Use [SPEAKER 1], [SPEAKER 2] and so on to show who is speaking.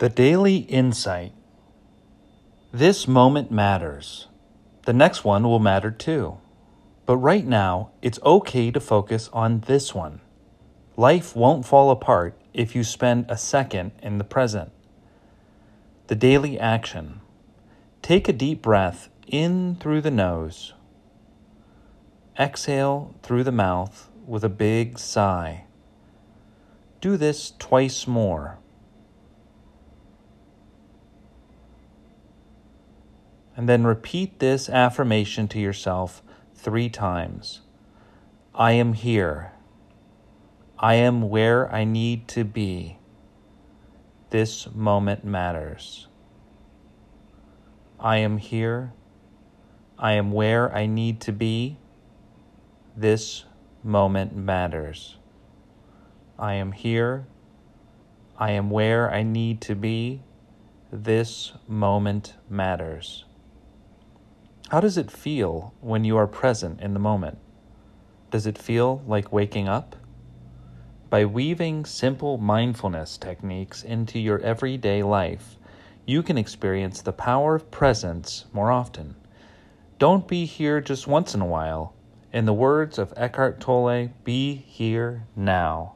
[SPEAKER 1] The Daily Insight This moment matters. The next one will matter too. But right now, it's okay to focus on this one. Life won't fall apart if you spend a second in the present. The Daily Action Take a deep breath in through the nose. Exhale through the mouth with a big sigh. Do this twice more. And then repeat this affirmation to yourself three times I am here. I am where I need to be. This moment matters. I am here. I am where I need to be. This moment matters. I am here. I am where I need to be. This moment matters. How does it feel when you are present in the moment? Does it feel like waking up? By weaving simple mindfulness techniques into your everyday life, you can experience the power of presence more often. Don't be here just once in a while. In the words of Eckhart Tolle, be here now.